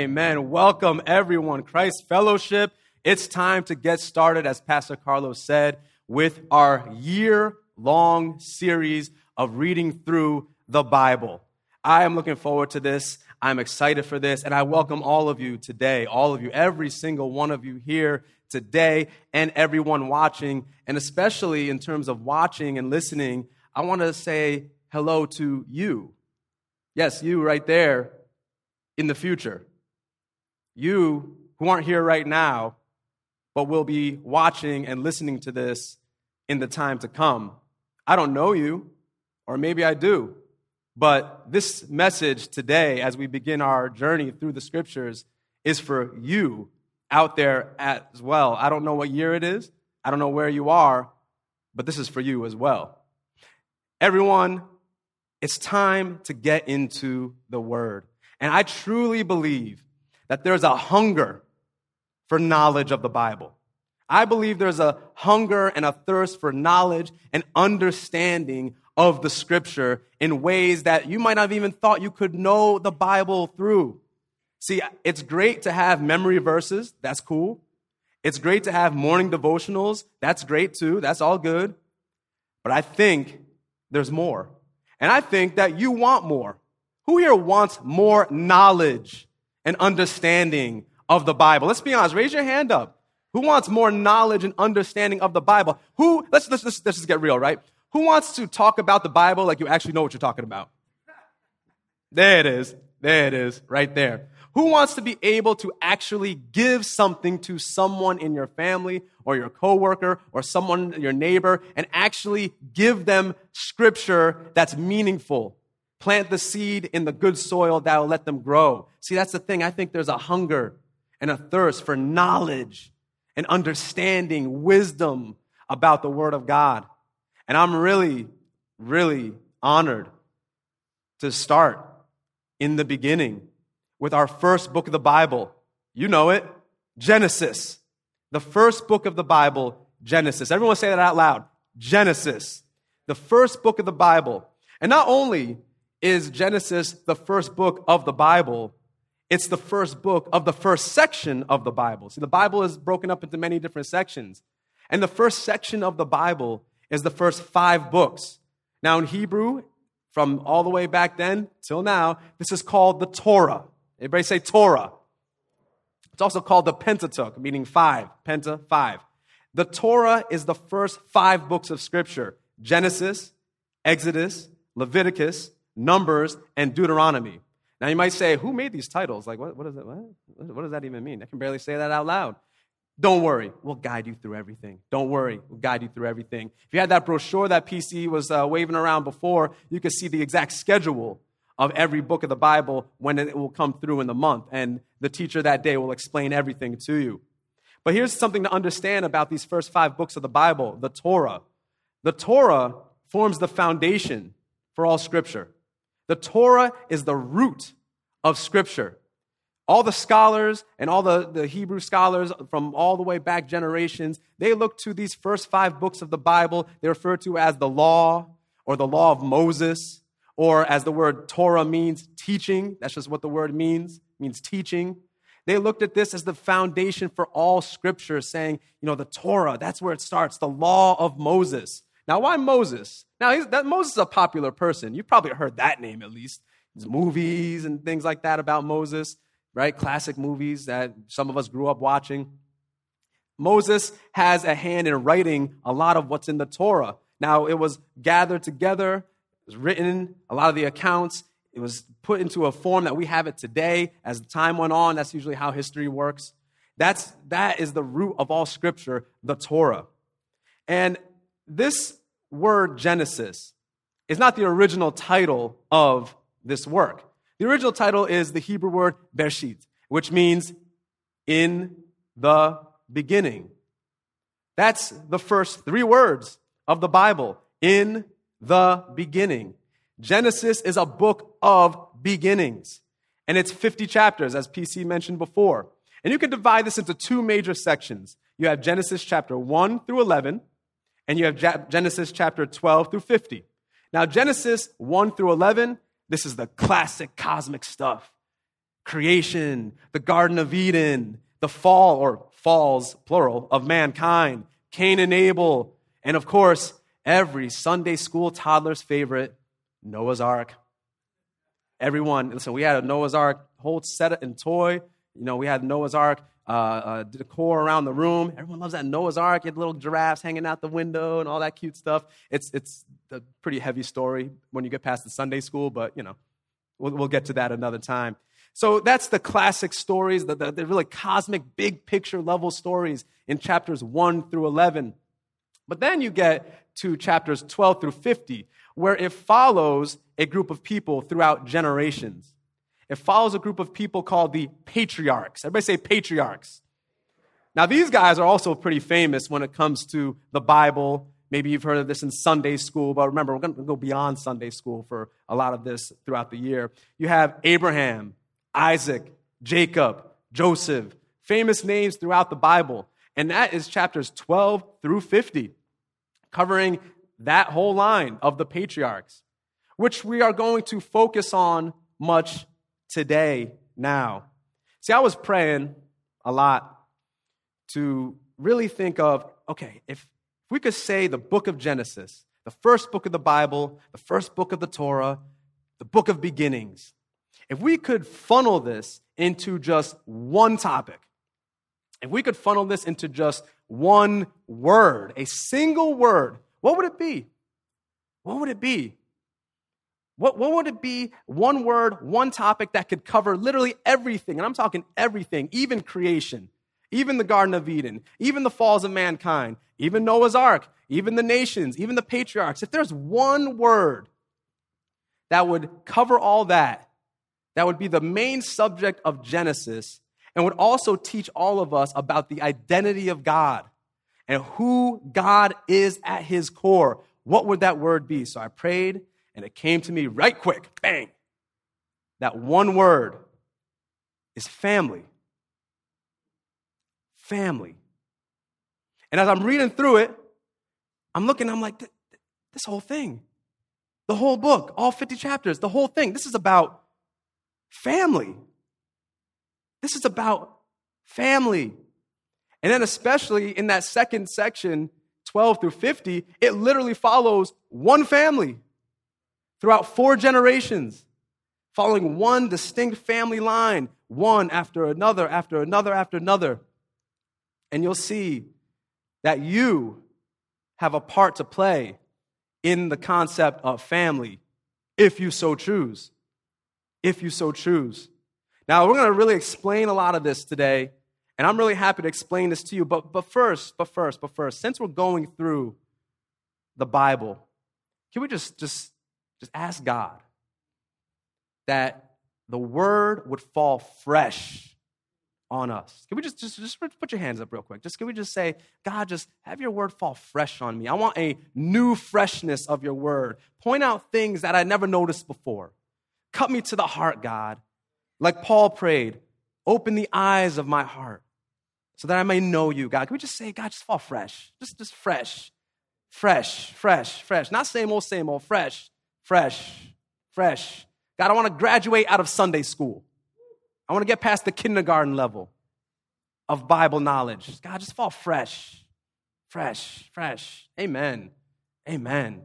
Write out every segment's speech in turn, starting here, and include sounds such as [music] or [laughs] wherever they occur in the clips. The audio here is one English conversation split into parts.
Amen. Welcome, everyone. Christ Fellowship. It's time to get started, as Pastor Carlos said, with our year long series of reading through the Bible. I am looking forward to this. I'm excited for this. And I welcome all of you today, all of you, every single one of you here today, and everyone watching. And especially in terms of watching and listening, I want to say hello to you. Yes, you right there in the future. You who aren't here right now, but will be watching and listening to this in the time to come. I don't know you, or maybe I do, but this message today, as we begin our journey through the scriptures, is for you out there as well. I don't know what year it is, I don't know where you are, but this is for you as well. Everyone, it's time to get into the Word. And I truly believe that there's a hunger for knowledge of the Bible. I believe there's a hunger and a thirst for knowledge and understanding of the scripture in ways that you might not have even thought you could know the Bible through. See, it's great to have memory verses. That's cool. It's great to have morning devotionals. That's great too. That's all good. But I think there's more. And I think that you want more. Who here wants more knowledge and understanding of the Bible? Let's be honest. Raise your hand up. Who wants more knowledge and understanding of the Bible? Who, let's, let's, let's, let's just get real, right? Who wants to talk about the Bible like you actually know what you're talking about? There it is. There it is, right there. Who wants to be able to actually give something to someone in your family or your coworker or someone, your neighbor, and actually give them scripture that's meaningful? Plant the seed in the good soil that will let them grow. See, that's the thing. I think there's a hunger and a thirst for knowledge and understanding, wisdom about the Word of God. And I'm really, really honored to start in the beginning with our first book of the Bible. You know it Genesis. The first book of the Bible, Genesis. Everyone say that out loud Genesis. The first book of the Bible. And not only is Genesis the first book of the Bible. It's the first book of the first section of the Bible. See, the Bible is broken up into many different sections. And the first section of the Bible is the first five books. Now, in Hebrew, from all the way back then till now, this is called the Torah. Everybody say Torah. It's also called the Pentateuch, meaning five. Penta, five. The Torah is the first five books of Scripture Genesis, Exodus, Leviticus, Numbers, and Deuteronomy. Now you might say, who made these titles? Like, what, what, is it, what? what does that even mean? I can barely say that out loud. Don't worry, we'll guide you through everything. Don't worry, we'll guide you through everything. If you had that brochure that PC was uh, waving around before, you could see the exact schedule of every book of the Bible when it will come through in the month. And the teacher that day will explain everything to you. But here's something to understand about these first five books of the Bible the Torah. The Torah forms the foundation for all scripture. The Torah is the root of Scripture. All the scholars and all the, the Hebrew scholars from all the way back generations, they look to these first five books of the Bible. They refer to as the law or the law of Moses, or as the word Torah means, teaching. That's just what the word means, means teaching. They looked at this as the foundation for all scripture, saying, you know, the Torah, that's where it starts, the law of Moses. Now, why Moses? Now, that, Moses is a popular person. You've probably heard that name at least. There's movies and things like that about Moses, right? Classic movies that some of us grew up watching. Moses has a hand in writing a lot of what's in the Torah. Now, it was gathered together, it was written, a lot of the accounts, it was put into a form that we have it today. As time went on, that's usually how history works. That's, that is the root of all scripture, the Torah. And this word Genesis is not the original title of this work. The original title is the Hebrew word Bereshit, which means in the beginning. That's the first three words of the Bible in the beginning. Genesis is a book of beginnings, and it's 50 chapters, as PC mentioned before. And you can divide this into two major sections. You have Genesis chapter 1 through 11, and you have Genesis chapter 12 through 50. Now, Genesis 1 through 11, this is the classic cosmic stuff creation, the Garden of Eden, the fall, or falls, plural, of mankind, Cain and Abel, and of course, every Sunday school toddler's favorite, Noah's Ark. Everyone, listen, we had a Noah's Ark whole set and toy. You know, we had Noah's Ark uh, uh, decor around the room. Everyone loves that Noah's Ark. You had little giraffes hanging out the window and all that cute stuff. It's, it's a pretty heavy story when you get past the Sunday school, but, you know, we'll, we'll get to that another time. So that's the classic stories, the, the, the really cosmic, big picture level stories in chapters 1 through 11. But then you get to chapters 12 through 50, where it follows a group of people throughout generations. It follows a group of people called the patriarchs. Everybody say patriarchs. Now, these guys are also pretty famous when it comes to the Bible. Maybe you've heard of this in Sunday school, but remember, we're going to go beyond Sunday school for a lot of this throughout the year. You have Abraham, Isaac, Jacob, Joseph, famous names throughout the Bible. And that is chapters 12 through 50, covering that whole line of the patriarchs, which we are going to focus on much today, now. See, I was praying a lot to really think of okay, if we could say the book of Genesis, the first book of the Bible, the first book of the Torah, the book of beginnings, if we could funnel this into just one topic, if we could funnel this into just one word, a single word, what would it be? What would it be? What, what would it be? One word, one topic that could cover literally everything. And I'm talking everything, even creation, even the Garden of Eden, even the falls of mankind, even Noah's Ark, even the nations, even the patriarchs. If there's one word that would cover all that, that would be the main subject of Genesis and would also teach all of us about the identity of God and who God is at his core. What would that word be? So I prayed and it came to me right quick bang. That one word is family. Family. And as I'm reading through it, I'm looking, I'm like, this whole thing, the whole book, all 50 chapters, the whole thing, this is about family. This is about family. And then, especially in that second section, 12 through 50, it literally follows one family throughout four generations, following one distinct family line, one after another, after another, after another. And you'll see that you have a part to play in the concept of family if you so choose if you so choose. Now, we're going to really explain a lot of this today, and I'm really happy to explain this to you. But, but first, but first, but first, since we're going through the Bible, can we just, just, just ask God that the word would fall fresh on us? Can we just, just, just put your hands up real quick? Just can we just say, God, just have your word fall fresh on me? I want a new freshness of your word. Point out things that I never noticed before. Cut me to the heart, God. Like Paul prayed, open the eyes of my heart so that I may know you, God. Can we just say, God, just fall fresh? Just, just fresh. Fresh, fresh, fresh. Not same old, same old. Fresh, fresh, fresh. God, I want to graduate out of Sunday school. I want to get past the kindergarten level of Bible knowledge. God, just fall fresh, fresh, fresh. Amen. Amen.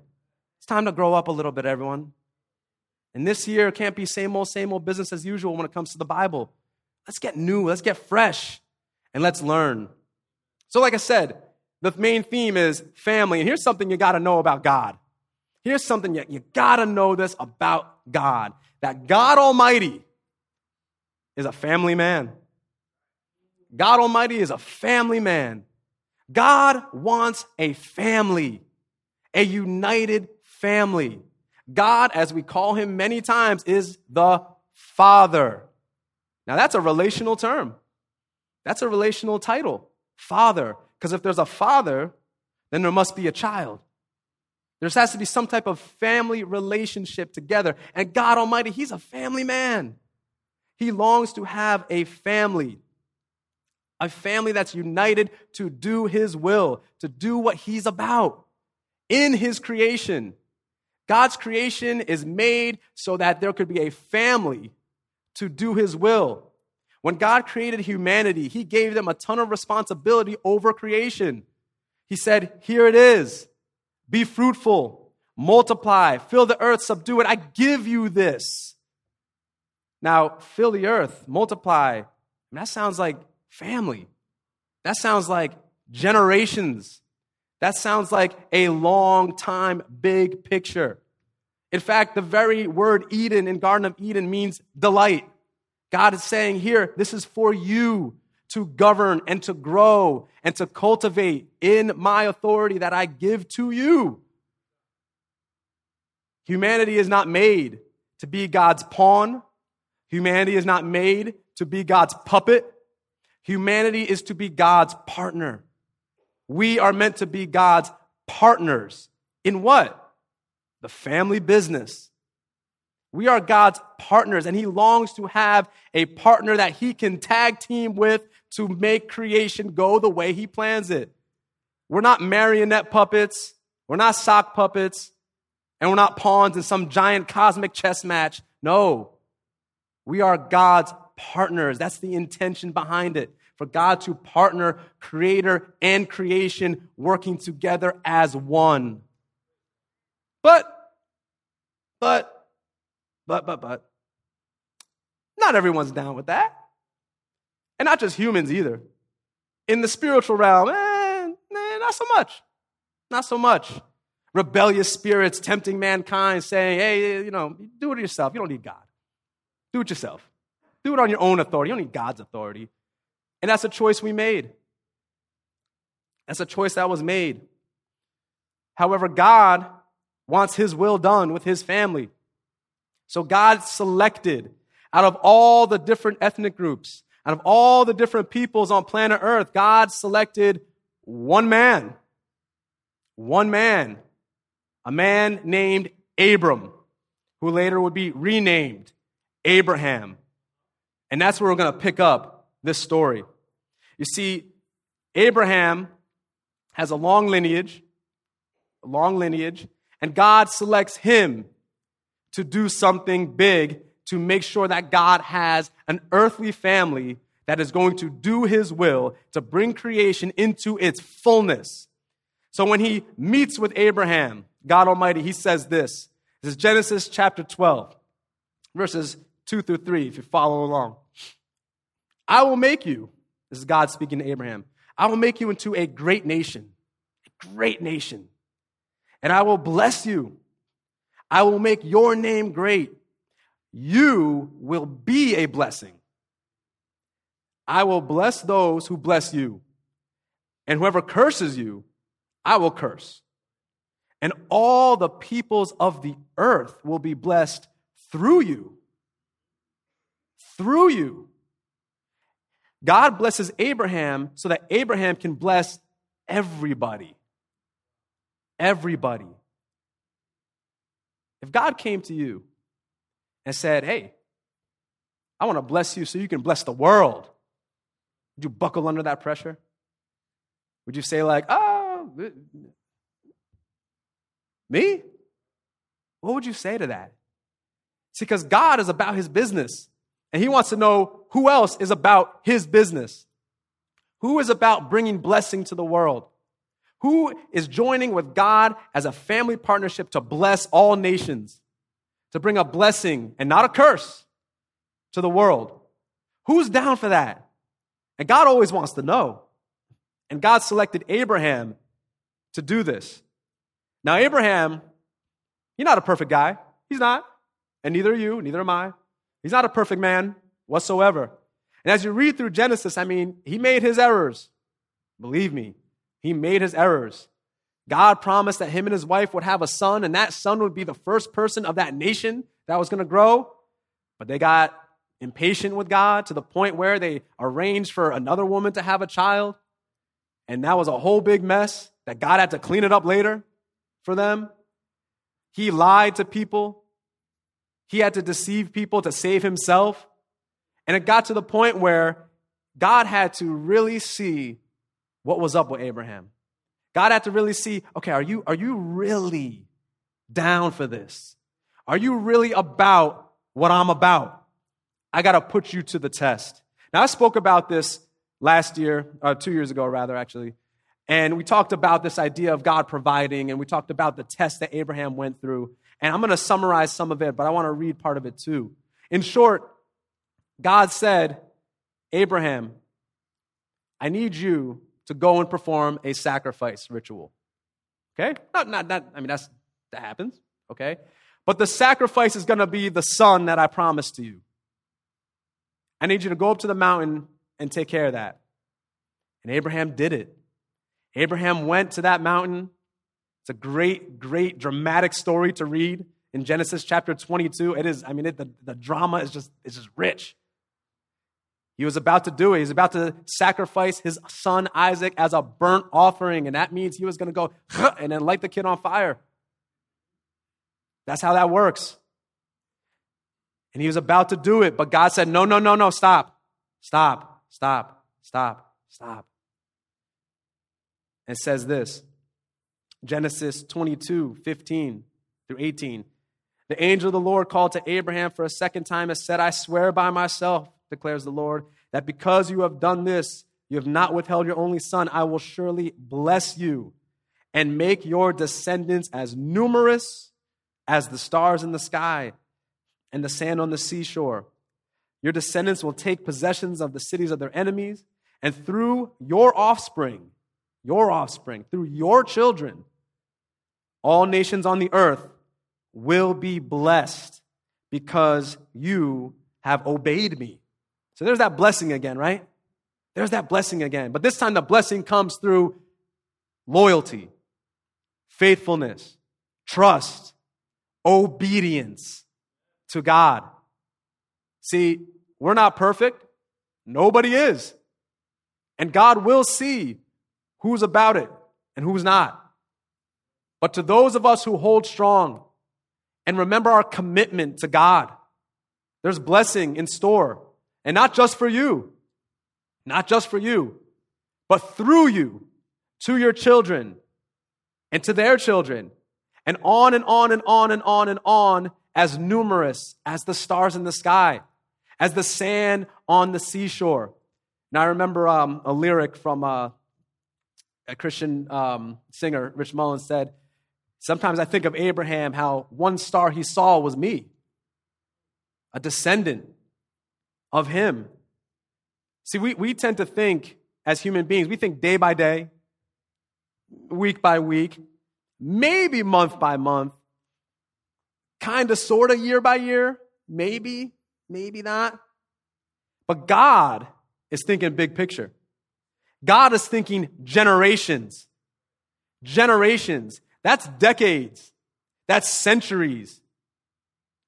It's time to grow up a little bit, everyone. And this year can't be same old, same old business as usual when it comes to the Bible. Let's get new, let's get fresh, and let's learn. So, like I said, the main theme is family. And here's something you got to know about God. Here's something you, you got to know this about God that God Almighty is a family man. God Almighty is a family man. God wants a family, a united family. God, as we call him many times, is the Father. Now, that's a relational term. That's a relational title, Father. Because if there's a father, then there must be a child. There has to be some type of family relationship together. And God Almighty, He's a family man. He longs to have a family, a family that's united to do His will, to do what He's about in His creation. God's creation is made so that there could be a family to do His will. When God created humanity, He gave them a ton of responsibility over creation. He said, Here it is. Be fruitful, multiply, fill the earth, subdue it. I give you this. Now, fill the earth, multiply. that sounds like family. That sounds like generations. That sounds like a long time, big picture. In fact, the very word Eden in Garden of Eden means delight. God is saying here, this is for you to govern and to grow and to cultivate in my authority that I give to you. Humanity is not made to be God's pawn. Humanity is not made to be God's puppet. Humanity is to be God's partner. We are meant to be God's partners. In what? The family business. We are God's partners, and He longs to have a partner that He can tag team with to make creation go the way He plans it. We're not marionette puppets, we're not sock puppets, and we're not pawns in some giant cosmic chess match. No, we are God's partners. That's the intention behind it. For God to partner creator and creation working together as one. But, but, but, but, but. Not everyone's down with that. And not just humans either. In the spiritual realm, eh, eh, not so much. Not so much. Rebellious spirits tempting mankind, saying, hey, you know, do it yourself. You don't need God. Do it yourself. Do it on your own authority. You don't need God's authority. And that's a choice we made. That's a choice that was made. However, God wants His will done with His family. So God selected out of all the different ethnic groups, out of all the different peoples on planet Earth, God selected one man. One man. A man named Abram, who later would be renamed Abraham. And that's where we're going to pick up this story. You see, Abraham has a long lineage, a long lineage, and God selects him to do something big to make sure that God has an earthly family that is going to do his will to bring creation into its fullness. So when he meets with Abraham, God Almighty, he says this. This is Genesis chapter 12, verses 2 through 3, if you follow along. I will make you, this is God speaking to Abraham, I will make you into a great nation, a great nation. And I will bless you I will make your name great. You will be a blessing. I will bless those who bless you. And whoever curses you, I will curse. And all the peoples of the earth will be blessed through you. Through you. God blesses Abraham so that Abraham can bless everybody. Everybody. If God came to you and said, Hey, I want to bless you so you can bless the world, would you buckle under that pressure? Would you say, like, oh, me? What would you say to that? See, because God is about his business, and he wants to know who else is about his business. Who is about bringing blessing to the world? Who is joining with God as a family partnership to bless all nations, to bring a blessing and not a curse to the world? Who's down for that? And God always wants to know. And God selected Abraham to do this. Now, Abraham, he's not a perfect guy. He's not. And neither are you, neither am I. He's not a perfect man whatsoever. And as you read through Genesis, I mean, he made his errors. Believe me, he made his errors. God promised that him and his wife would have a son, and that son would be the first person of that nation that was going to grow. But they got impatient with God to the point where they arranged for another woman to have a child. And that was a whole big mess that God had to clean it up later for them. He lied to people. He had to deceive people to save himself. And it got to the point where God had to really see what was up with Abraham. God had to really see, okay, are you, are you really down for this? Are you really about what I'm about? I got to put you to the test. Now, I spoke about this last year, or two years ago, rather, actually. And we talked about this idea of God providing, and we talked about the test that Abraham went through. And I'm going to summarize some of it, but I want to read part of it too. In short, God said, Abraham, I need you to go and perform a sacrifice ritual. Okay? Not, not, not, I mean, that's, that happens, okay? But the sacrifice is going to be the son that I promised to you. I need you to go up to the mountain and take care of that. And Abraham did it. Abraham went to that mountain. It's a great, great dramatic story to read in Genesis chapter 22. It is, I mean, it, the, the drama is just, it's just rich. He was about to do it. He's about to sacrifice his son Isaac as a burnt offering. And that means he was going to go and then light the kid on fire. That's how that works. And he was about to do it, but God said, No, no, no, no, stop, stop, stop, stop, stop. And says this Genesis 22 15 through 18. The angel of the Lord called to Abraham for a second time and said, I swear by myself declares the Lord, that because you have done this, you have not withheld your only son, I will surely bless you and make your descendants as numerous as the stars in the sky and the sand on the seashore. Your descendants will take possessions of the cities of their enemies, and through your offspring, your offspring, through your children, all nations on the earth will be blessed because you have obeyed me. So there's that blessing again, right? There's that blessing again. But this time the blessing comes through loyalty, faithfulness, trust, obedience to God. See, we're not perfect. Nobody is. And God will see who's about it and who's not. But to those of us who hold strong and remember our commitment to God, there's blessing in store. And not just for you, not just for you, but through you to your children and to their children, and on and on and on and on and on, as numerous as the stars in the sky, as the sand on the seashore. Now, I remember um, a lyric from uh, a Christian um, singer, Rich Mullins, said, Sometimes I think of Abraham, how one star he saw was me, a descendant of Him. See, we, we tend to think as human beings, we think day by day, week by week, maybe month by month, kind of, sort of, year by year, maybe, maybe not. But God is thinking big picture. God is thinking generations. Generations. That's decades. That's centuries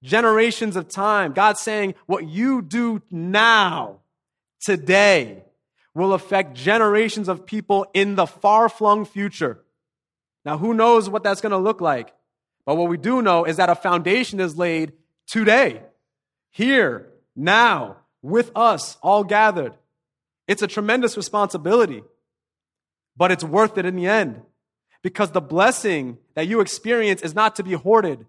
generations of time. God's saying what you do now, today, will affect generations of people in the far flung future. Now, who knows what that's going to look like? But what we do know is that a foundation is laid today, here, now, with us all gathered. It's a tremendous responsibility, but it's worth it in the end because the blessing that you experience is not to be hoarded.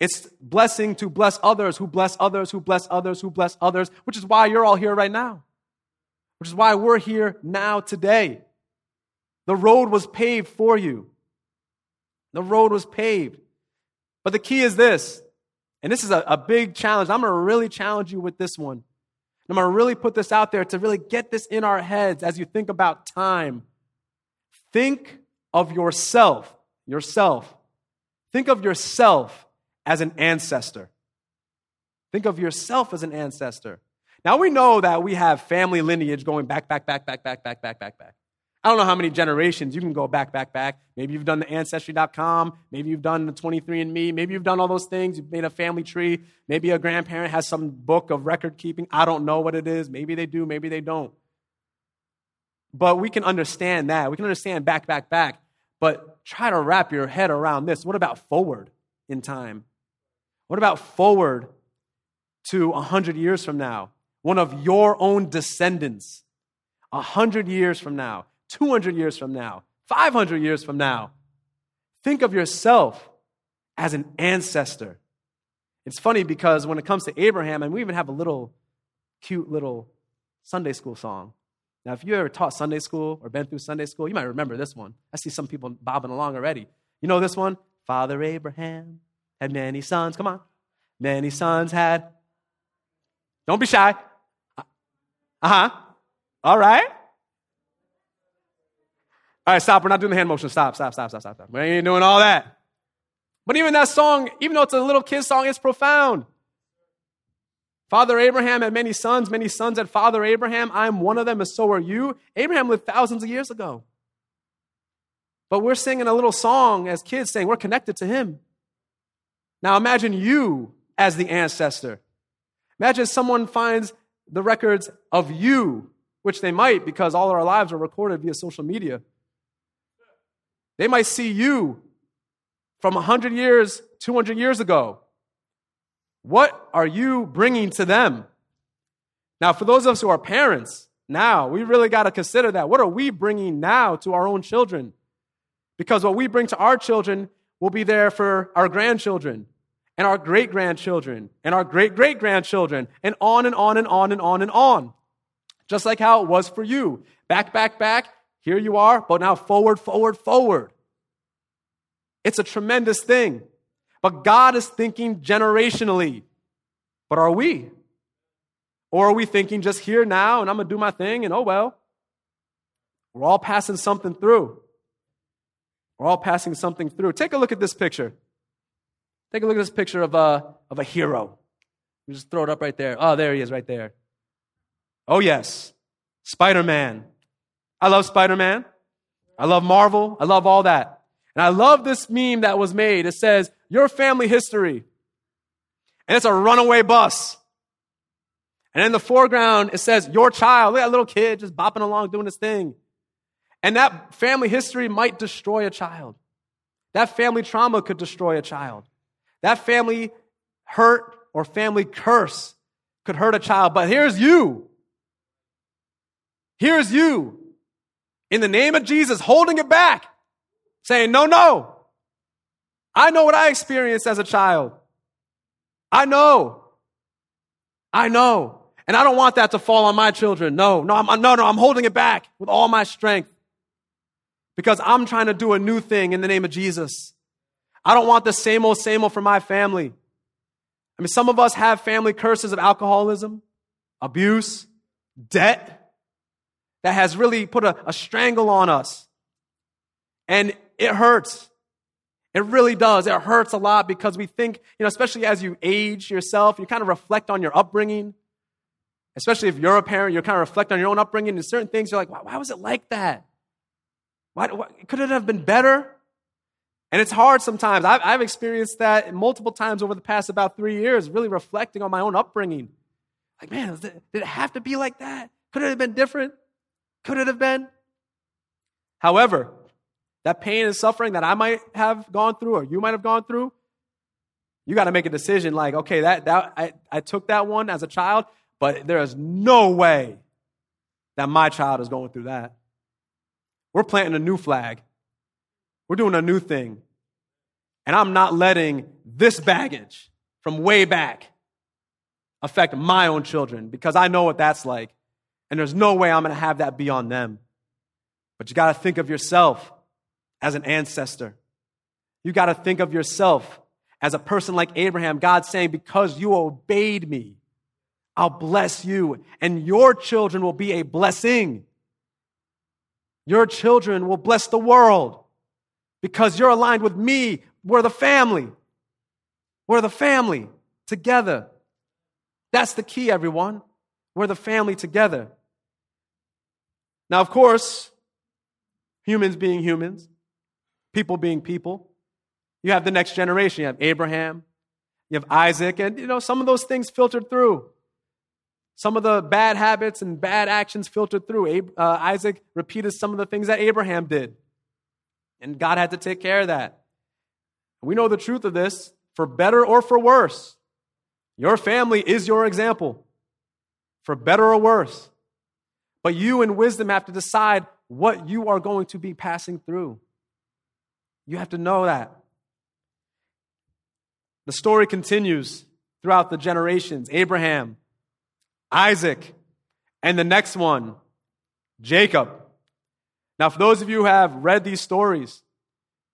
It's blessing to bless others who bless others who bless others who bless others, which is why you're all here right now, which is why we're here now today. The road was paved for you. The road was paved. But the key is this, and this is a, a big challenge. I'm going to really challenge you with this one. I'm going to really put this out there to really get this in our heads as you think about time. Think of yourself, yourself. Think of yourself as an ancestor. Think of yourself as an ancestor. Now we know that we have family lineage going back, back, back, back, back, back, back, back, back. I don't know how many generations. You can go back, back, back. Maybe you've done the Ancestry.com. Maybe you've done the 23andMe. Maybe you've done all those things. You've made a family tree. Maybe a grandparent has some book of record keeping. I don't know what it is. Maybe they do. Maybe they don't. But we can understand that. We can understand back, back, back. But try to wrap your head around this. What about forward in time? What about forward to 100 years from now? One of your own descendants, 100 years from now 200 years from now, 500 years from now. Think of yourself as an ancestor. It's funny because when it comes to Abraham, and we even have a little cute little Sunday school song. Now, if you ever taught Sunday school or been through Sunday school, you might remember this one. I see some people bobbing along already. You know this one? Father Abraham had many sons. Come on. Many sons had. Don't be shy. Uh huh. All right. All right, stop. We're not doing the hand motion. Stop, stop, stop, stop, stop, stop. We ain't doing all that. But even that song, even though it's a little kid song, it's profound. Father Abraham had many sons. Many sons had Father Abraham. I am one of them, and so are you. Abraham lived thousands of years ago. But we're singing a little song as kids saying we're connected to him. Now imagine you as the ancestor. Imagine someone finds the records of you, which they might because all our lives are recorded via social media. They might see you from 100 years, 200 years ago. What are you bringing to them? Now, for those of us who are parents, now we really got to consider that. What are we bringing now to our own children? Because what we bring to our children will be there for our grandchildren and our great grandchildren and our great great grandchildren and on and on and on and on and on. Just like how it was for you. Back, back, back. Here you are, but now forward, forward, forward. It's a tremendous thing. But God is thinking generationally. But are we? Or are we thinking just here now and I'm going to do my thing and oh well? We're all passing something through. We're all passing something through. Take a look at this picture. Take a look at this picture of a, of a hero. We just throw it up right there. Oh, there he is right there. Oh, yes. Spider Man. I love Spider Man. I love Marvel. I love all that. And I love this meme that was made. It says, Your family history. And it's a runaway bus. And in the foreground, it says, Your child. Look at that little kid just bopping along doing his thing. And that family history might destroy a child. That family trauma could destroy a child. That family hurt or family curse could hurt a child. But here's you. Here's you in the name of Jesus, holding it back, saying, No, no. I know what I experienced as a child. I know. I know. And I don't want that to fall on my children. No, no, I'm, no, no, I'm holding it back with all my strength because I'm trying to do a new thing in the name of Jesus. I don't want the same old, same old for my family. I mean, some of us have family curses of alcoholism, abuse, debt that has really put a, a strangle on us. And it hurts. It really does. It hurts a lot because we think, you know, especially as you age yourself, you kind of reflect on your upbringing. Especially if you're a parent, you kind of reflect on your own upbringing and certain things. You're like, why, why was it like that? Why, why, could it have been better? And it's hard sometimes. I've, I've experienced that multiple times over the past about three years, really reflecting on my own upbringing. Like, man, did it have to be like that? Could it have been different? Could it have been? However, that pain and suffering that I might have gone through or you might have gone through, you got to make a decision like, okay, that, that I, I took that one as a child, but there is no way that my child is going through that. We're planting a new flag. We're doing a new thing. And I'm not letting this baggage from way back affect my own children because I know what that's like. And there's no way I'm going to have that be on them. But you got to think of yourself as an ancestor. You got to think of yourself as a person like Abraham. God saying, Because you obeyed me, I'll bless you, and your children will be a blessing. Your children will bless the world because you're aligned with me. We're the family. We're the family together. That's the key, everyone. We're the family together. Now, of course, humans being humans, people being people. You have the next generation. You have Abraham, you have Isaac, and you know, some of those things filtered through. Some of the bad habits and bad actions filtered through. Uh, Isaac repeated some of the things that Abraham did. And God had to take care of that. We know the truth of this for better or for worse. Your family is your example, for better or worse. But you, in wisdom, have to decide what you are going to be passing through. You have to know that. The story continues throughout the generations Abraham, Isaac, and the next one, Jacob. Now, for those of you who have read these stories,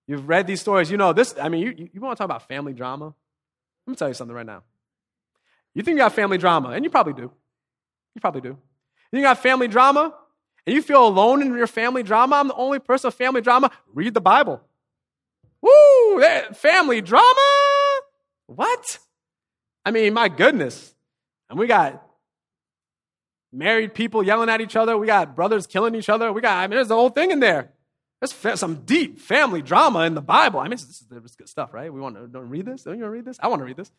you've read these stories, you know this. I mean, you, you want to talk about family drama? Let me tell you something right now. You think you got family drama, and you probably do. You probably do. You got family drama, and you feel alone in your family drama. I'm the only person with family drama. Read the Bible. Woo! Family drama? What? I mean, my goodness. And we got married people yelling at each other. We got brothers killing each other. We got, I mean, there's the whole thing in there. There's fa- some deep family drama in the Bible. I mean, this is, this is good stuff, right? We want to read this. Don't you want to read this? I want to read this.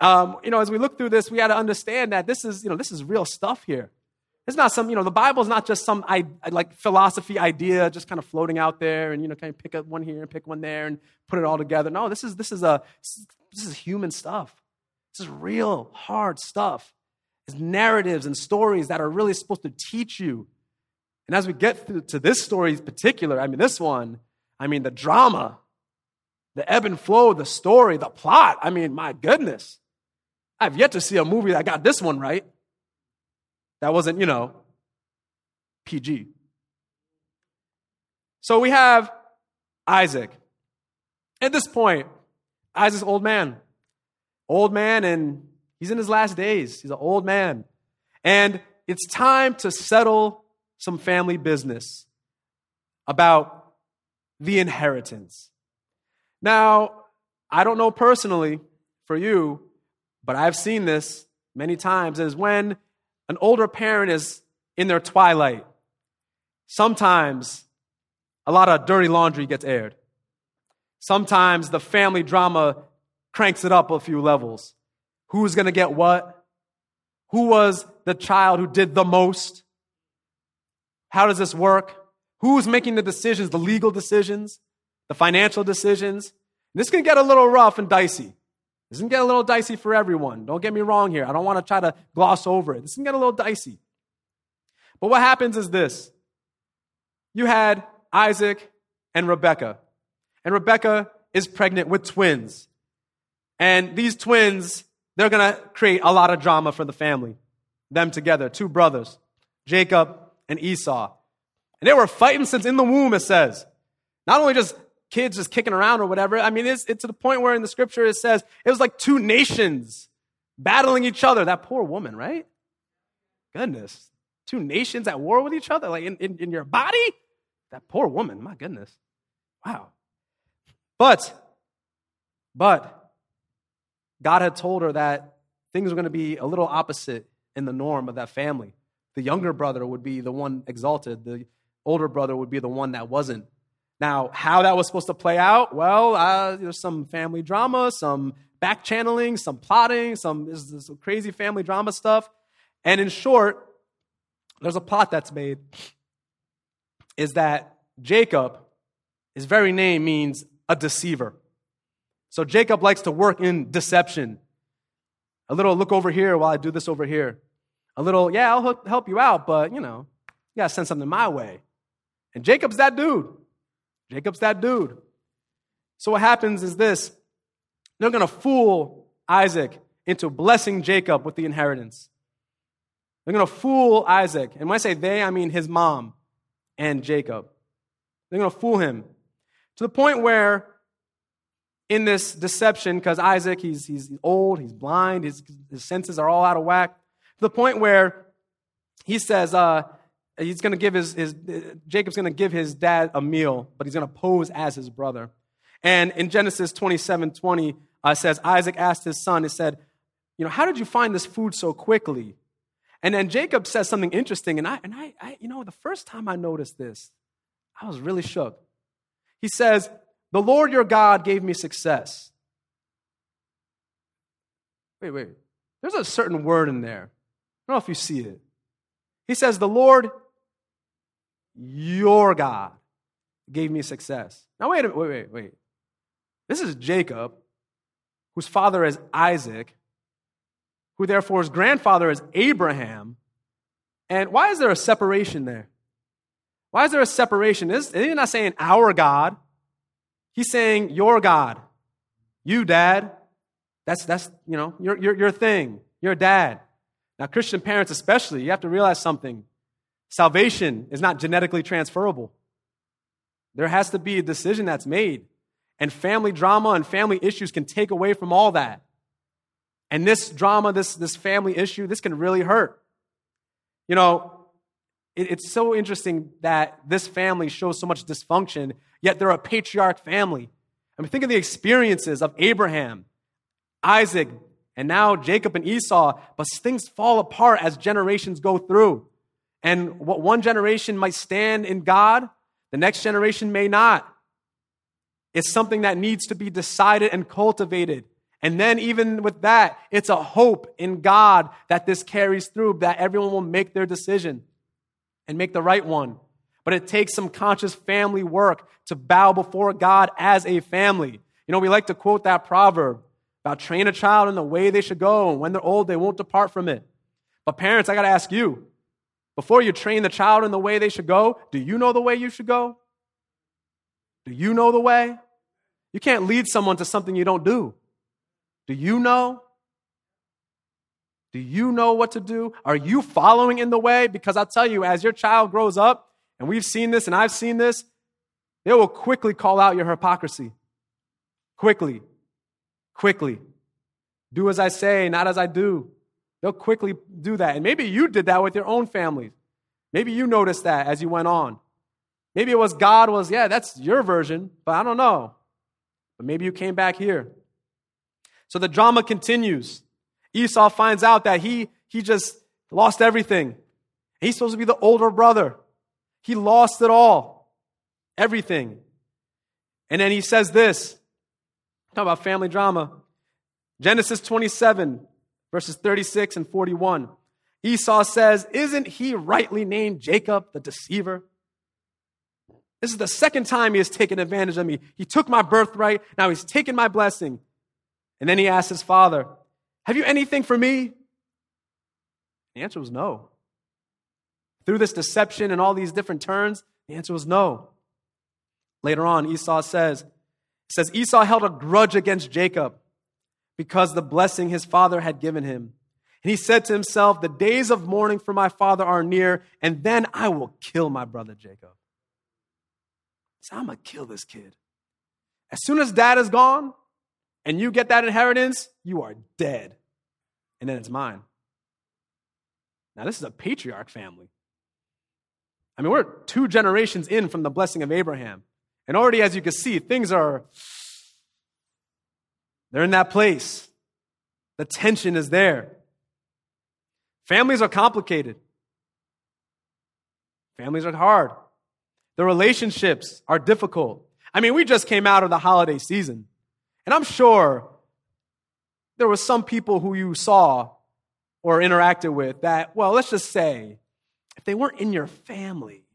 Um, you know, as we look through this, we got to understand that this is, you know, this is real stuff here. It's not some, you know, the Bible is not just some like philosophy idea just kind of floating out there and, you know, kind of pick up one here and pick one there and put it all together. No, this is, this is a, this is human stuff. This is real hard stuff. It's narratives and stories that are really supposed to teach you. And as we get to this story in particular, I mean, this one, I mean, the drama, the ebb and flow, the story, the plot. I mean, my goodness. I've yet to see a movie that got this one right. That wasn't, you know, PG. So we have Isaac. At this point, Isaac's old man. Old man, and he's in his last days. He's an old man. And it's time to settle some family business about the inheritance. Now, I don't know personally for you, but I've seen this many times, is when an older parent is in their twilight, sometimes a lot of dirty laundry gets aired. Sometimes the family drama cranks it up a few levels. Who's going to get what? Who was the child who did the most? How does this work? Who's making the decisions, the legal decisions, the financial decisions? This can get a little rough and dicey. This can get a little dicey for everyone. Don't get me wrong here. I don't want to try to gloss over it. This can get a little dicey. But what happens is this you had Isaac and Rebecca, and Rebecca is pregnant with twins. And these twins, they're going to create a lot of drama for the family. Them together, two brothers, Jacob and Esau. And they were fighting since in the womb, it says. Not only just kids just kicking around or whatever. I mean, it's, it's to the point where in the scripture it says it was like two nations battling each other. That poor woman, right? Goodness. Two nations at war with each other, like in, in, in your body? That poor woman, my goodness. Wow. But, but, God had told her that things were going to be a little opposite in the norm of that family. The younger brother would be the one exalted, the older brother would be the one that wasn't. Now, how that was supposed to play out? Well, uh, there's some family drama, some back channeling, some plotting, some, some crazy family drama stuff. And in short, there's a plot that's made is that Jacob, his very name means a deceiver. So Jacob likes to work in deception. A little look over here while I do this over here. A little, yeah, I'll help you out, but you know, you gotta send something my way. And Jacob's that dude. Jacob's that dude. So what happens is this they're to fool Isaac into blessing Jacob with the inheritance. They're going to fool Isaac. And when I say they, I mean his mom and Jacob. They're going to fool him to the point where, in this deception, because Isaac, he's, he's old, he's blind, his, his senses are all out of whack, to the point where he says, uh, he's going to give his, his Jacob's going to give his dad a meal, but he's going to pose as his brother. And in Genesis 27 20, uh, says, Isaac asked his son, he said, You know, how did you find this food so quickly? And then Jacob says something interesting, and I, and I, I you know, the first time I noticed this, I was really shook. He says, The Lord your God gave me success. Wait, wait. There's a certain word in there. I don't know if you see it. He says, The Lord your God gave me success. Now, wait a minute, wait, wait, wait. This is Jacob, whose father is Isaac, who therefore his grandfather is Abraham. And why is there a separation there? Why is there a separation? Is, he's not saying our God. He's saying your God. You, dad. That's, that's you know, your, your, your thing. Your dad. Now, Christian parents especially, you have to realize something. Salvation is not genetically transferable. There has to be a decision that's made. And family drama and family issues can take away from all that. And this drama, this, this family issue, this can really hurt. You know, it, it's so interesting that this family shows so much dysfunction, yet they're a patriarch family. I mean, think of the experiences of Abraham, Isaac, and now Jacob and Esau, but things fall apart as generations go through. And what one generation might stand in God, the next generation may not. It's something that needs to be decided and cultivated. And then, even with that, it's a hope in God that this carries through, that everyone will make their decision and make the right one. But it takes some conscious family work to bow before God as a family. You know, we like to quote that proverb about train a child in the way they should go, and when they're old, they won't depart from it. But parents, I got to ask you before you train the child in the way they should go, do you know the way you should go? Do you know the way? You can't lead someone to something you don't do. Do you know? Do you know what to do? Are you following in the way? Because I'll tell you, as your child grows up, and we've seen this and I've seen this, they will quickly call out your hypocrisy. Quickly. Quickly. Do as I say, not as I do. They'll quickly do that. And maybe you did that with your own families. Maybe you noticed that as you went on. Maybe it was God was, yeah, that's your version, but I don't know. But maybe you came back here. So the drama continues. Esau finds out that he, he just lost everything. He's supposed to be the older brother. He lost it all. Everything. And then he says this. Talk about family drama. Genesis 27, verses 36 and 41. Esau says, Isn't he rightly named Jacob, the deceiver? This is the second time he has taken advantage of me. He took my birthright, now he's taken my blessing. And then he asked his father, Have you anything for me? The answer was no. Through this deception and all these different turns, the answer was no. Later on, Esau says, says Esau held a grudge against Jacob because the blessing his father had given him. And he said to himself, The days of mourning for my father are near, and then I will kill my brother Jacob. So I'm going to kill this kid. As soon as dad is gone and you get that inheritance, you are dead. And then it's mine. Now, this is a patriarch family. I mean, we're two generations in from the blessing of Abraham. And already, as you can see, things are, they're in that place. The tension is there. Families are complicated. Families are hard. The relationships are difficult. I mean, we just came out of the holiday season, and I'm sure there were some people who you saw or interacted with that, well, let's just say, if they weren't in your family,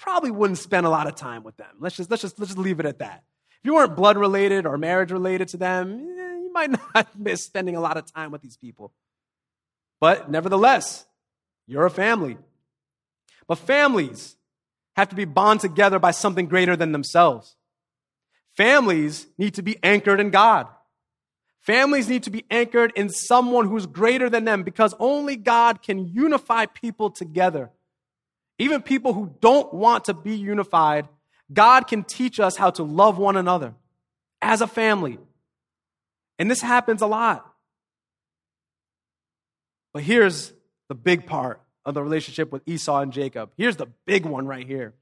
probably wouldn't spend a lot of time with them. Let's just, let's just, let's just leave it at that. If you weren't blood related or marriage related to them, eh, you might [laughs] not miss spending a lot of time with these people. But nevertheless, you're a family. But families have to be bound together by something greater than themselves. Families need to be anchored in God. Families need to be anchored in someone who's greater than them because only God can unify people together. Even people who don't want to be unified, God can teach us how to love one another as a family. And this happens a lot. But here's the big part of the relationship with Esau and Jacob. Here's the big one right here.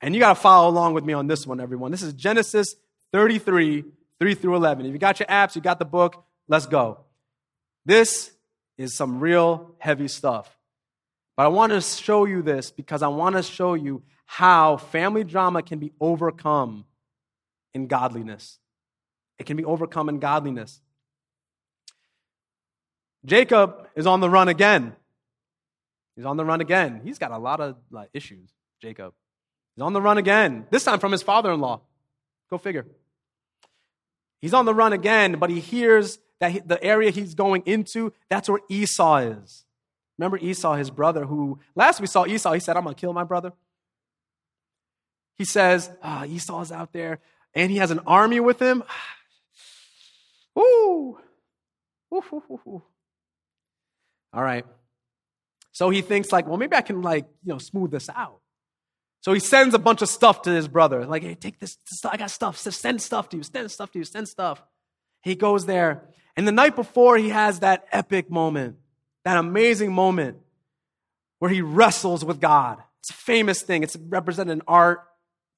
And you got to follow along with me on this one, everyone. This is Genesis 33, 3 through 11. If you got your apps, you got the book, let's go. This is some real heavy stuff. But I want to show you this because I want to show you how family drama can be overcome in godliness. It can be overcome in godliness. Jacob is on the run again. He's on the run again. He's got a lot of like, issues, Jacob. He's on the run again, this time from his father in law. Go figure. He's on the run again, but he hears that he, the area he's going into, that's where Esau is. Remember Esau, his brother, who last we saw Esau, he said, I'm going to kill my brother. He says, ah, Esau's out there, and he has an army with him. [sighs] Ooh. Ooh. All right. So he thinks like, well, maybe I can like, you know, smooth this out. So he sends a bunch of stuff to his brother. Like, hey, take this. I got stuff. Send stuff to you. Send stuff to you. Send stuff. He goes there. And the night before, he has that epic moment, that amazing moment where he wrestles with God. It's a famous thing. It's represented in art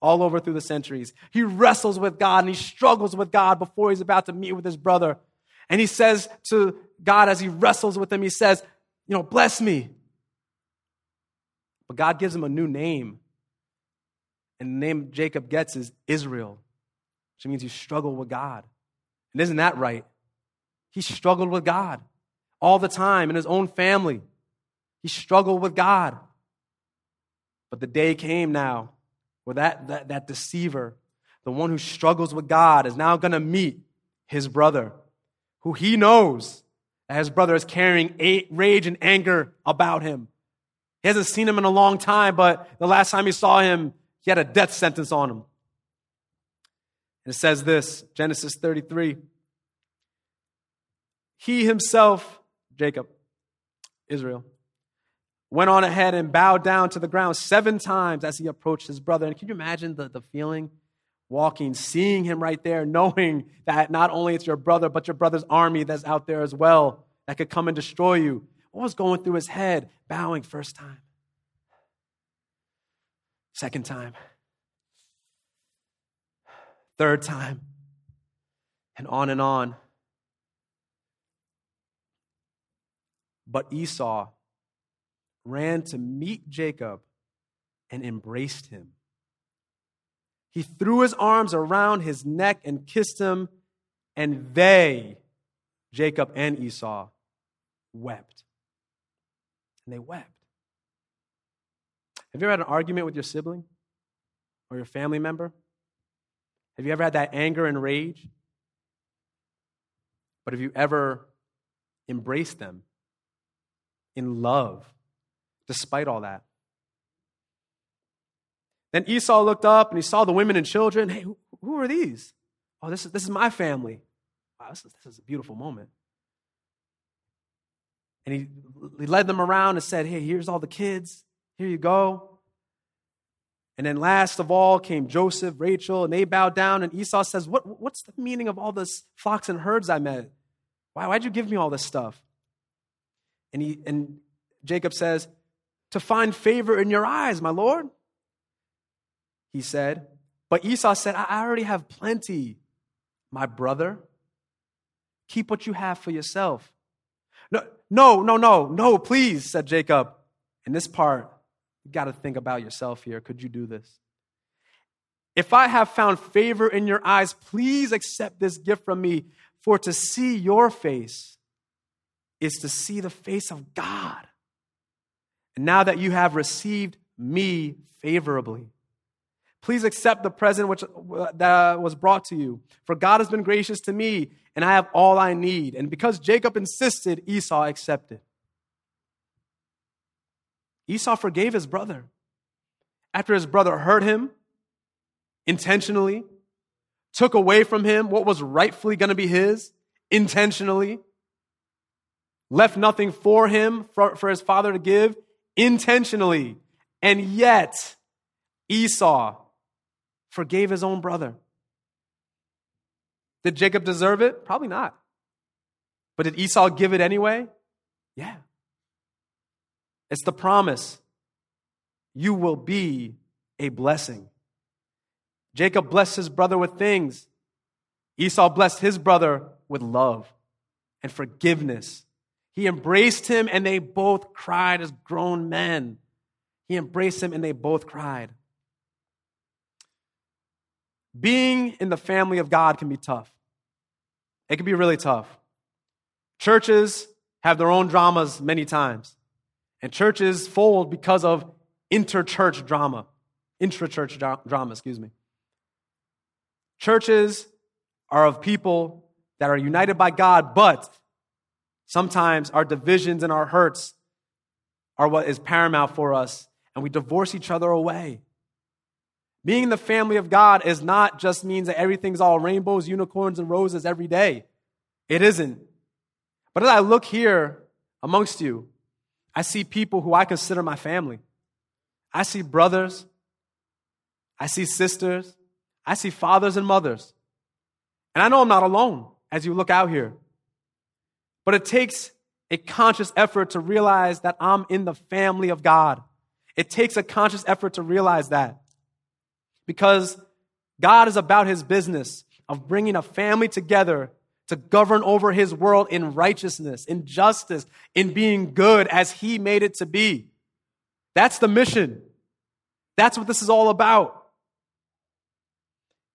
all over through the centuries. He wrestles with God and he struggles with God before he's about to meet with his brother. And he says to God as he wrestles with him, he says, You know, bless me. But God gives him a new name. And the name Jacob gets is Israel, which means you struggle with God. And isn't that right? He struggled with God all the time in his own family. He struggled with God. But the day came now where that, that, that deceiver, the one who struggles with God, is now going to meet his brother, who he knows that his brother is carrying rage and anger about him. He hasn't seen him in a long time, but the last time he saw him, he had a death sentence on him. And it says this Genesis 33. He himself, Jacob, Israel, went on ahead and bowed down to the ground seven times as he approached his brother. And can you imagine the, the feeling? Walking, seeing him right there, knowing that not only it's your brother, but your brother's army that's out there as well that could come and destroy you. What was going through his head? Bowing first time, second time, third time, and on and on. But Esau ran to meet Jacob and embraced him. He threw his arms around his neck and kissed him, and they, Jacob and Esau, wept. And they wept. Have you ever had an argument with your sibling or your family member? Have you ever had that anger and rage? But have you ever embraced them in love despite all that? Then Esau looked up and he saw the women and children. Hey, who, are these? Oh, this is, this is my family. Wow, this is, this is a beautiful moment. And he, he led them around and said, Hey, here's all the kids. Here you go. And then last of all came Joseph, Rachel, and they bowed down. And Esau says, what, What's the meaning of all this flocks and herds I met? Why, why'd you give me all this stuff? And, he, and Jacob says, To find favor in your eyes, my Lord. He said, But Esau said, I already have plenty, my brother. Keep what you have for yourself. No, no, no, no, no, please, said Jacob. In this part, you got to think about yourself here. Could you do this? If I have found favor in your eyes, please accept this gift from me. For to see your face is to see the face of God. And now that you have received me favorably, please accept the present which that was brought to you. For God has been gracious to me, and I have all I need. And because Jacob insisted, Esau accepted. Esau forgave his brother. After his brother hurt him intentionally, took away from him what was rightfully going to be his intentionally, left nothing for him, for, for his father to give intentionally. And yet, Esau forgave his own brother. Did Jacob deserve it? Probably not. But did Esau give it anyway? Yeah. It's the promise. You will be a blessing. Jacob blessed his brother with things. Esau blessed his brother with love and forgiveness. He embraced him and they both cried as grown men. He embraced him and they both cried. being in the family of God can be tough. It can be really tough. Churches have their own dramas many times, and churches fold because of interchurch drama, intra-church drama, excuse me. Churches are of people that are united by God, but sometimes our divisions and our hurts are what is paramount for us, and we divorce each other away. Being the family of God is not just means that everything's all rainbows, unicorns, and roses every day. It isn't. But as I look here amongst you, I see people who I consider my family. I see brothers. I see sisters. I see fathers and mothers. And I know I'm not alone as you look out here. But it takes a conscious effort to realize that I'm in the family of God. It takes a conscious effort to realize that. Because God is about his business of bringing a family together to govern over his world in righteousness, in justice, in being good as he made it to be. That's the mission. That's what this is all about.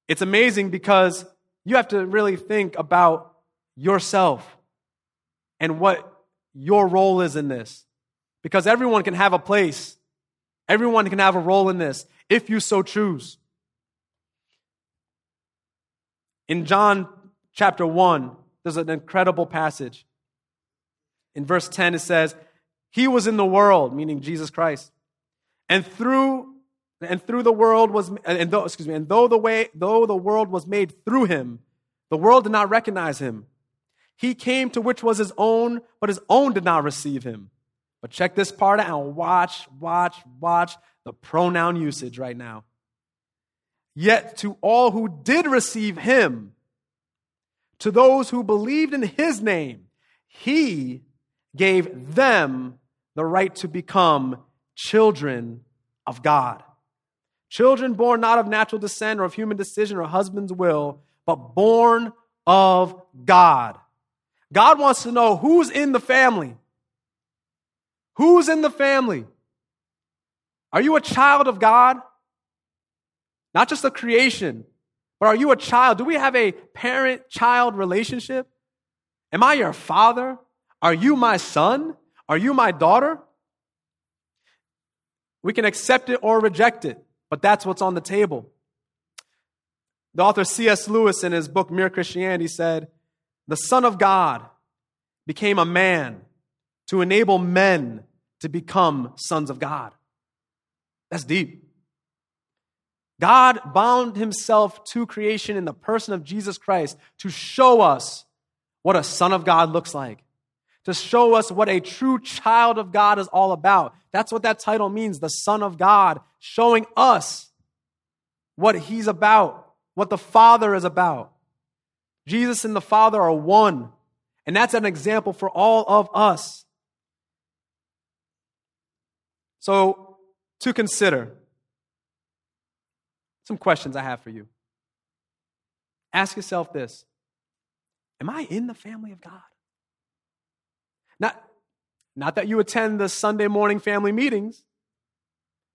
It's amazing because you have to really think about yourself and what your role is in this. Because everyone can have a place, everyone can have a role in this if you so choose. In John chapter 1, there's an incredible passage. In verse 10, it says, He was in the world, meaning Jesus Christ. And through and through the world was and though excuse me, and though the way though the world was made through him, the world did not recognize him. He came to which was his own, but his own did not receive him. But check this part out watch, watch, watch the pronoun usage right now. Yet to all who did receive him, to those who believed in his name, he gave them the right to become children of God. Children born not of natural descent or of human decision or husband's will, but born of God. God wants to know who's in the family. Who's in the family? Are you a child of God? Not just a creation, but are you a child? Do we have a parent child relationship? Am I your father? Are you my son? Are you my daughter? We can accept it or reject it, but that's what's on the table. The author C.S. Lewis, in his book Mere Christianity, said, The Son of God became a man to enable men to become sons of God. That's deep. God bound himself to creation in the person of Jesus Christ to show us what a son of God looks like, to show us what a true child of God is all about. That's what that title means, the Son of God, showing us what he's about, what the Father is about. Jesus and the Father are one, and that's an example for all of us. So, to consider, some questions I have for you. Ask yourself this Am I in the family of God? Not, not that you attend the Sunday morning family meetings,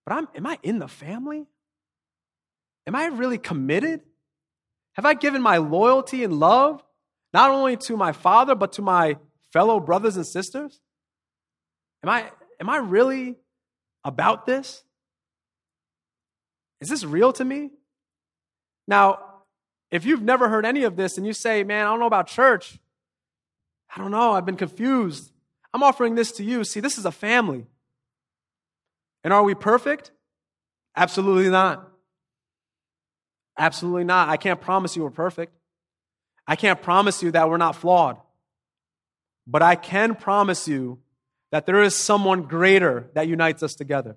but I'm, am I in the family? Am I really committed? Have I given my loyalty and love not only to my father, but to my fellow brothers and sisters? Am I, am I really about this? Is this real to me? Now, if you've never heard any of this and you say, man, I don't know about church, I don't know, I've been confused. I'm offering this to you. See, this is a family. And are we perfect? Absolutely not. Absolutely not. I can't promise you we're perfect. I can't promise you that we're not flawed. But I can promise you that there is someone greater that unites us together.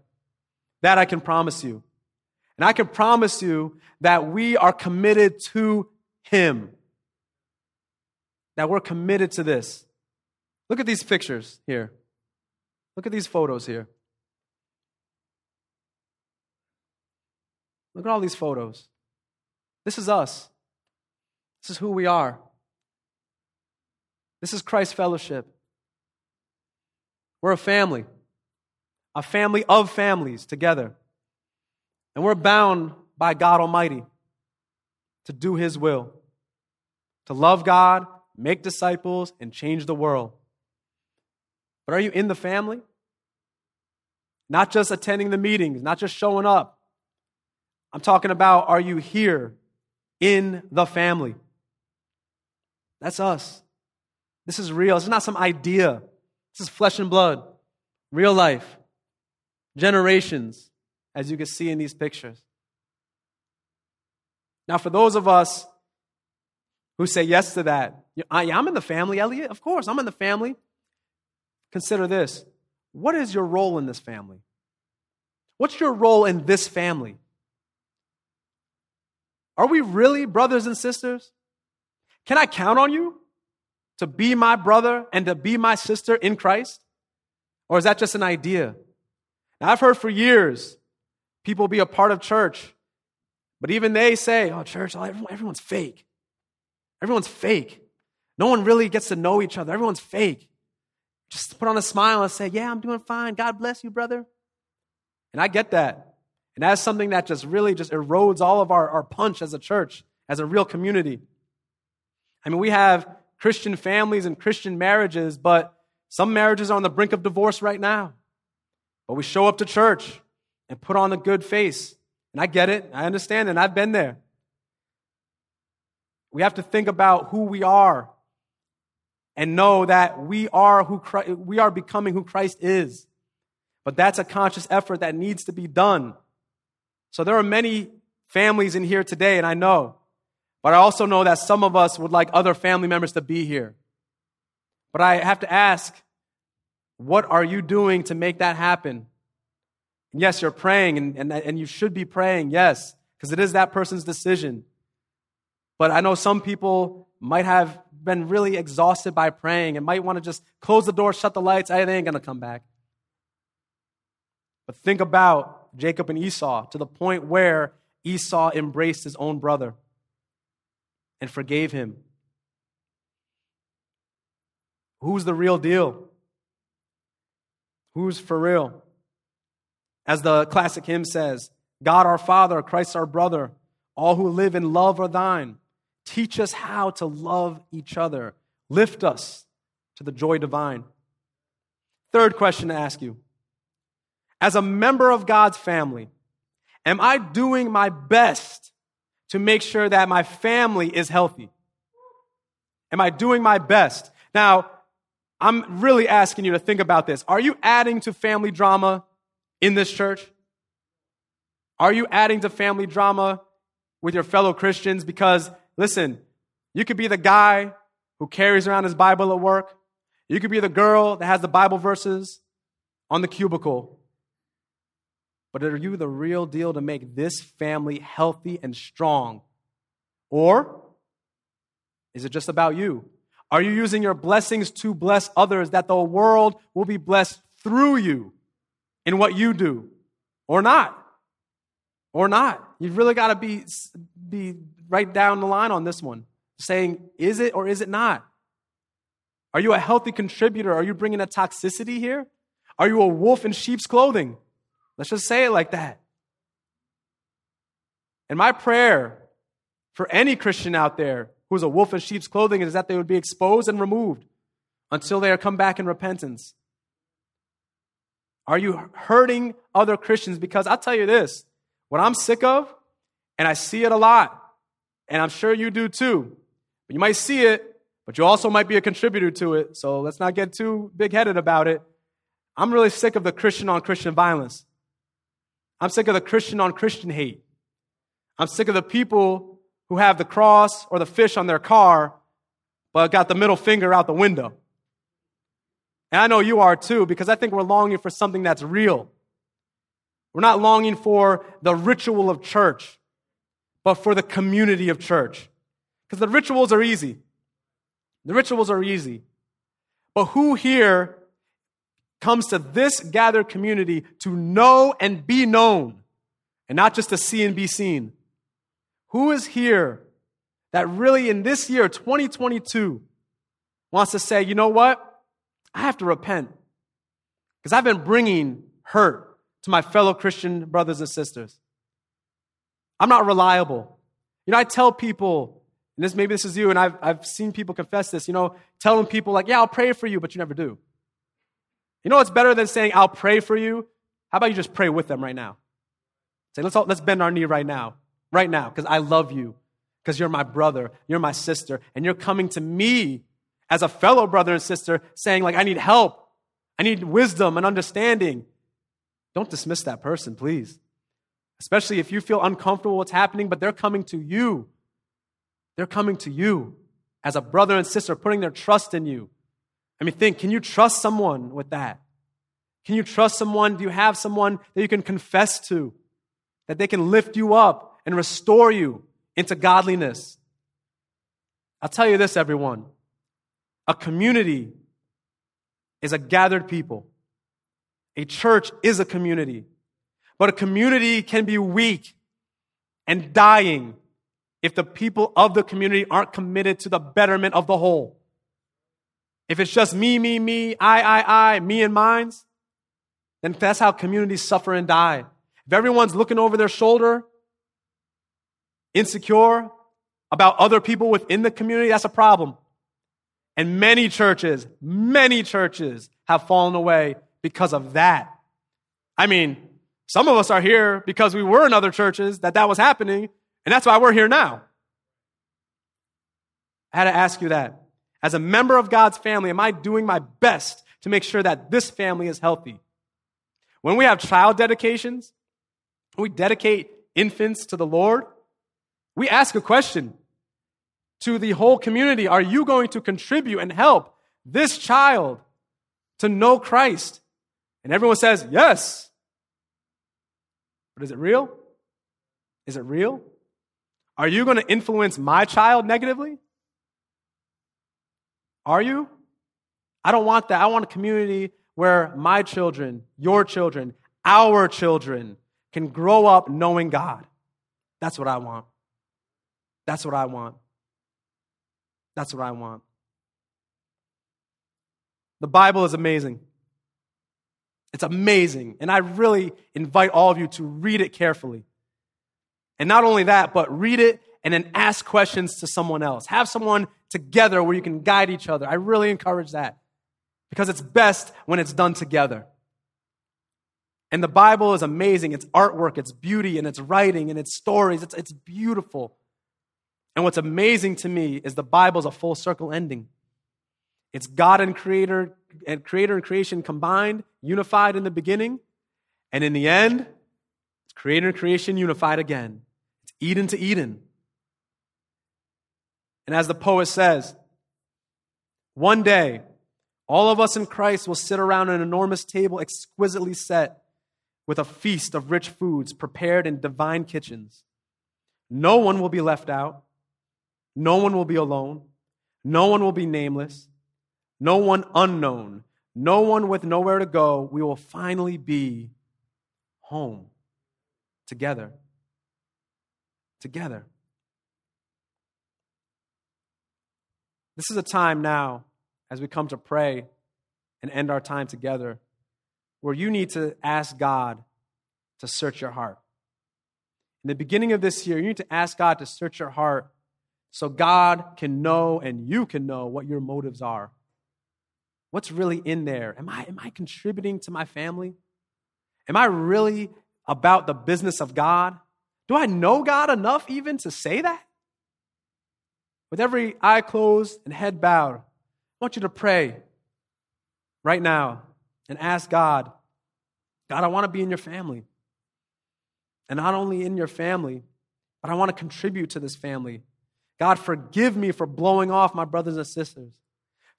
That I can promise you. And I can promise you that we are committed to Him. That we're committed to this. Look at these pictures here. Look at these photos here. Look at all these photos. This is us. This is who we are. This is Christ's Fellowship. We're a family, a family of families together. And we're bound by God Almighty. to do His will, to love God, make disciples, and change the world. But are you in the family? Not just attending the meetings, not just showing up. I'm talking about are you here in the family? That's us. This is real. This is not some idea. This is flesh and blood, real life, generations, as you can see in these pictures. Now, for those of us who say yes to that, I'm in the family, Elliot. Of course, I'm in the family. Consider this what is your role in this family? What's your role in this family? Are we really brothers and sisters? Can I count on you to be my brother and to be my sister in Christ? Or is that just an idea? Now, I've heard for years people be a part of church, but even they say, oh, church, oh, everyone's fake. Everyone's fake. No one really gets to know each other. Everyone's fake. Just put on a smile and say, yeah, I'm doing fine. God bless you, brother. And I get that. And that's something that just really just erodes all of our, our punch as a church, as a real community. I mean, we have Christian families and Christian marriages, but some marriages are on the brink of divorce right now. But we show up to church and put on a good face. And I get it. I understand. And I've been there. We have to think about who we are and know that we are who Christ, we are becoming who Christ is. But that's a conscious effort that needs to be done. So there are many families in here today, and I know but I also know that some of us would like other family members to be here. But I have to ask, what are you doing to make that happen? Yes, you're praying, and, and, and you should be praying, yes, because it is that person's decision. But I know some people might have been really exhausted by praying and might want to just close the door, shut the lights. I ain't going to come back. But think about Jacob and Esau to the point where Esau embraced his own brother and forgave him. Who's the real deal? Who's for real? As the classic hymn says, God our Father, Christ our brother, all who live in love are thine. Teach us how to love each other. Lift us to the joy divine. Third question to ask you As a member of God's family, am I doing my best to make sure that my family is healthy? Am I doing my best? Now, I'm really asking you to think about this. Are you adding to family drama in this church? Are you adding to family drama with your fellow Christians? Because, listen, you could be the guy who carries around his Bible at work. You could be the girl that has the Bible verses on the cubicle. But are you the real deal to make this family healthy and strong? Or is it just about you? Are you using your blessings to bless others that the world will be blessed through you in what you do? Or not? Or not? You've really got to be, be right down the line on this one, saying, is it or is it not? Are you a healthy contributor? Are you bringing a toxicity here? Are you a wolf in sheep's clothing? Let's just say it like that. And my prayer for any Christian out there who's a wolf in sheep's clothing is that they would be exposed and removed until they are come back in repentance. Are you hurting other Christians? Because I'll tell you this what I'm sick of, and I see it a lot, and I'm sure you do too. You might see it, but you also might be a contributor to it. So let's not get too big headed about it. I'm really sick of the Christian on Christian violence. I'm sick of the Christian on Christian hate. I'm sick of the people who have the cross or the fish on their car, but got the middle finger out the window. And I know you are too, because I think we're longing for something that's real. We're not longing for the ritual of church, but for the community of church. Because the rituals are easy. The rituals are easy. But who here comes to this gathered community to know and be known, and not just to see and be seen. Who is here that really in this year, 2022, wants to say, you know what? I have to repent because I've been bringing hurt to my fellow Christian brothers and sisters. I'm not reliable. You know, I tell people, and this maybe this is you, and I've, I've seen people confess this, you know, telling people like, yeah, I'll pray for you, but you never do. You know what's better than saying, I'll pray for you? How about you just pray with them right now? Say, let's, all, let's bend our knee right now, right now, because I love you, because you're my brother, you're my sister, and you're coming to me as a fellow brother and sister saying, like, I need help, I need wisdom and understanding. Don't dismiss that person, please. Especially if you feel uncomfortable what's happening, but they're coming to you. They're coming to you as a brother and sister, putting their trust in you. I mean, think can you trust someone with that? Can you trust someone? Do you have someone that you can confess to? That they can lift you up and restore you into godliness? I'll tell you this, everyone. A community is a gathered people. A church is a community. But a community can be weak and dying if the people of the community aren't committed to the betterment of the whole. If it's just me, me, me, I, I, I, me and mines, then that's how communities suffer and die. If everyone's looking over their shoulder, insecure about other people within the community, that's a problem. And many churches, many churches have fallen away because of that. I mean, some of us are here because we were in other churches that that was happening, and that's why we're here now. I had to ask you that. As a member of God's family, am I doing my best to make sure that this family is healthy? When we have child dedications, we dedicate infants to the Lord, we ask a question to the whole community Are you going to contribute and help this child to know Christ? And everyone says, Yes. But is it real? Is it real? Are you going to influence my child negatively? Are you? I don't want that. I want a community where my children, your children, our children can grow up knowing God. That's what I want. That's what I want. That's what I want. The Bible is amazing. It's amazing. And I really invite all of you to read it carefully. And not only that, but read it and then ask questions to someone else. Have someone together where you can guide each other. I really encourage that because it's best when it's done together. And the Bible is amazing. It's artwork, it's beauty, and it's writing, and it's stories. It's, it's beautiful. And what's amazing to me is the Bible's a full circle ending. It's God and creator and creator and creation combined, unified in the beginning, and in the end, it's creator and creation unified again. It's Eden to Eden. And as the poet says, one day, all of us in Christ will sit around an enormous table exquisitely set with a feast of rich foods prepared in divine kitchens. No one will be left out. No one will be alone. No one will be nameless. No one unknown. No one with nowhere to go. We will finally be home together. Together. This is a time now, as we come to pray and end our time together, where you need to ask God to search your heart. In the beginning of this year, you need to ask God to search your heart so God can know and you can know what your motives are. What's really in there? Am I, am I contributing to my family? Am I really about the business of God? Do I know God enough even to say that? With every eye closed and head bowed, I want you to pray right now and ask God, God, I want to be in your family. And not only in your family, but I want to contribute to this family. God, forgive me for blowing off my brothers and sisters.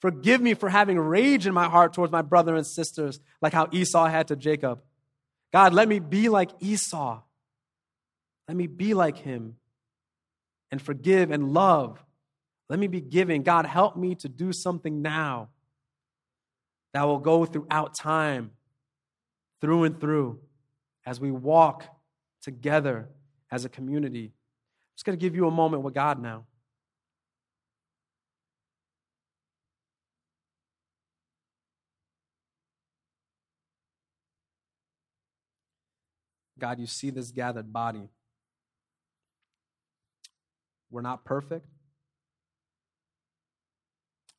Forgive me for having rage in my heart towards my brother and sisters, like how Esau had to Jacob. God, let me be like Esau. Let me be like him and forgive and love let me be giving. God, help me to do something now that will go throughout time, through and through, as we walk together as a community. I'm just going to give you a moment with God now. God, you see this gathered body. We're not perfect.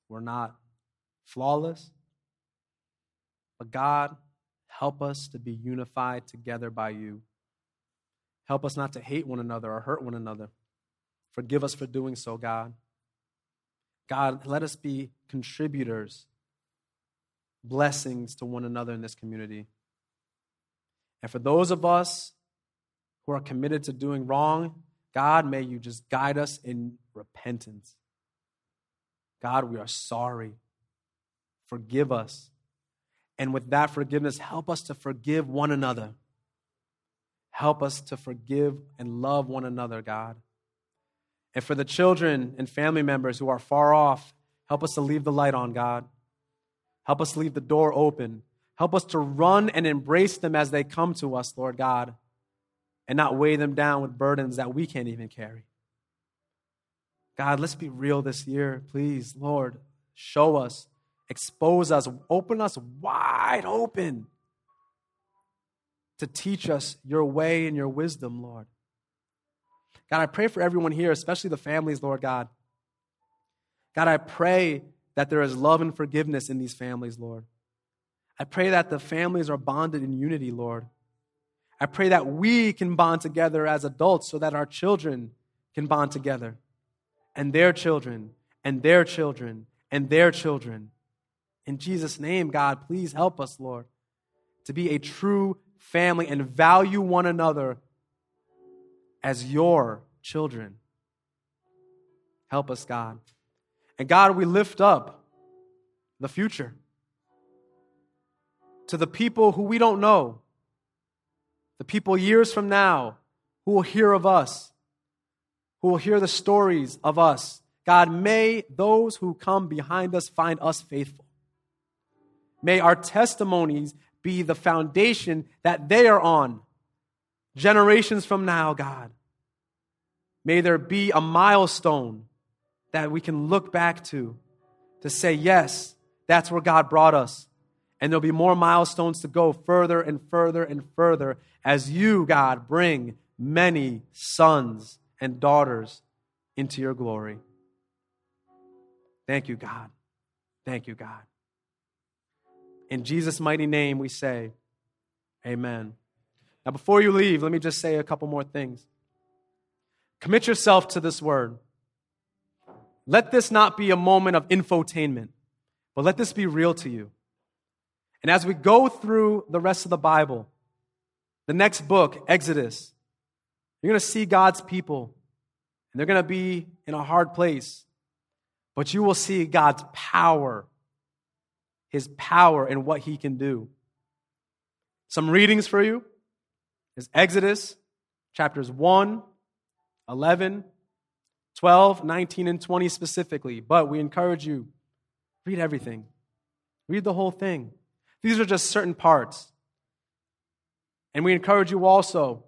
We're not flawless. But God, help us to be unified together by you. Help us not to hate one another or hurt one another. Forgive us for doing so, God. God, let us be contributors, blessings to one another in this community. And for those of us who are committed to doing wrong, God, may you just guide us in repentance. God, we are sorry. Forgive us. And with that forgiveness, help us to forgive one another. Help us to forgive and love one another, God. And for the children and family members who are far off, help us to leave the light on, God. Help us leave the door open. Help us to run and embrace them as they come to us, Lord God, and not weigh them down with burdens that we can't even carry. God, let's be real this year, please. Lord, show us, expose us, open us wide open to teach us your way and your wisdom, Lord. God, I pray for everyone here, especially the families, Lord God. God, I pray that there is love and forgiveness in these families, Lord. I pray that the families are bonded in unity, Lord. I pray that we can bond together as adults so that our children can bond together, and their children, and their children, and their children. In Jesus' name, God, please help us, Lord, to be a true family and value one another as your children. Help us, God. And God, we lift up the future to the people who we don't know, the people years from now who will hear of us, who will hear the stories of us. God, may those who come behind us find us faithful. May our testimonies be the foundation that they are on generations from now, God. May there be a milestone that we can look back to to say, yes, that's where God brought us. And there'll be more milestones to go further and further and further as you, God, bring many sons and daughters into your glory. Thank you, God. Thank you, God. In Jesus' mighty name, we say, Amen. Now, before you leave, let me just say a couple more things. Commit yourself to this word. Let this not be a moment of infotainment, but let this be real to you. And as we go through the rest of the Bible, the next book, Exodus, you're going to see God's people, and they're going to be in a hard place, but you will see God's power, His power, and what He can do. Some readings for you is Exodus chapters 1 11, 12, 19, and 20 specifically. But we encourage you, read everything, read the whole thing. These are just certain parts. And we encourage you also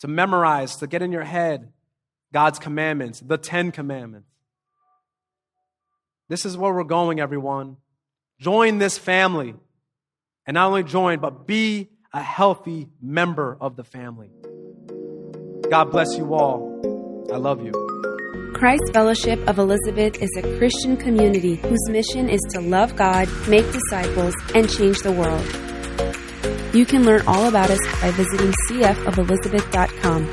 to memorize, to get in your head God's commandments, the Ten Commandments. This is where we're going, everyone. Join this family. And not only join, but be a healthy member of the family. God bless you all. I love you. Christ Fellowship of Elizabeth is a Christian community whose mission is to love God, make disciples, and change the world. You can learn all about us by visiting cfofelizabeth.com.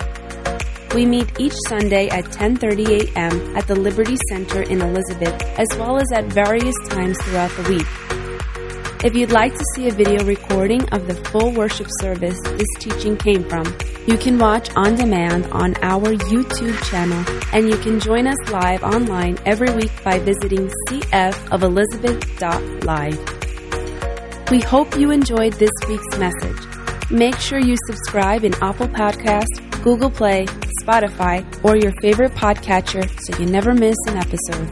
We meet each Sunday at 10:30 a.m. at the Liberty Center in Elizabeth, as well as at various times throughout the week. If you'd like to see a video recording of the full worship service this teaching came from, you can watch on demand on our YouTube channel, and you can join us live online every week by visiting cfofelizabeth.live. We hope you enjoyed this week's message. Make sure you subscribe in Apple Podcasts, Google Play, Spotify, or your favorite podcatcher so you never miss an episode.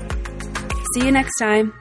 See you next time.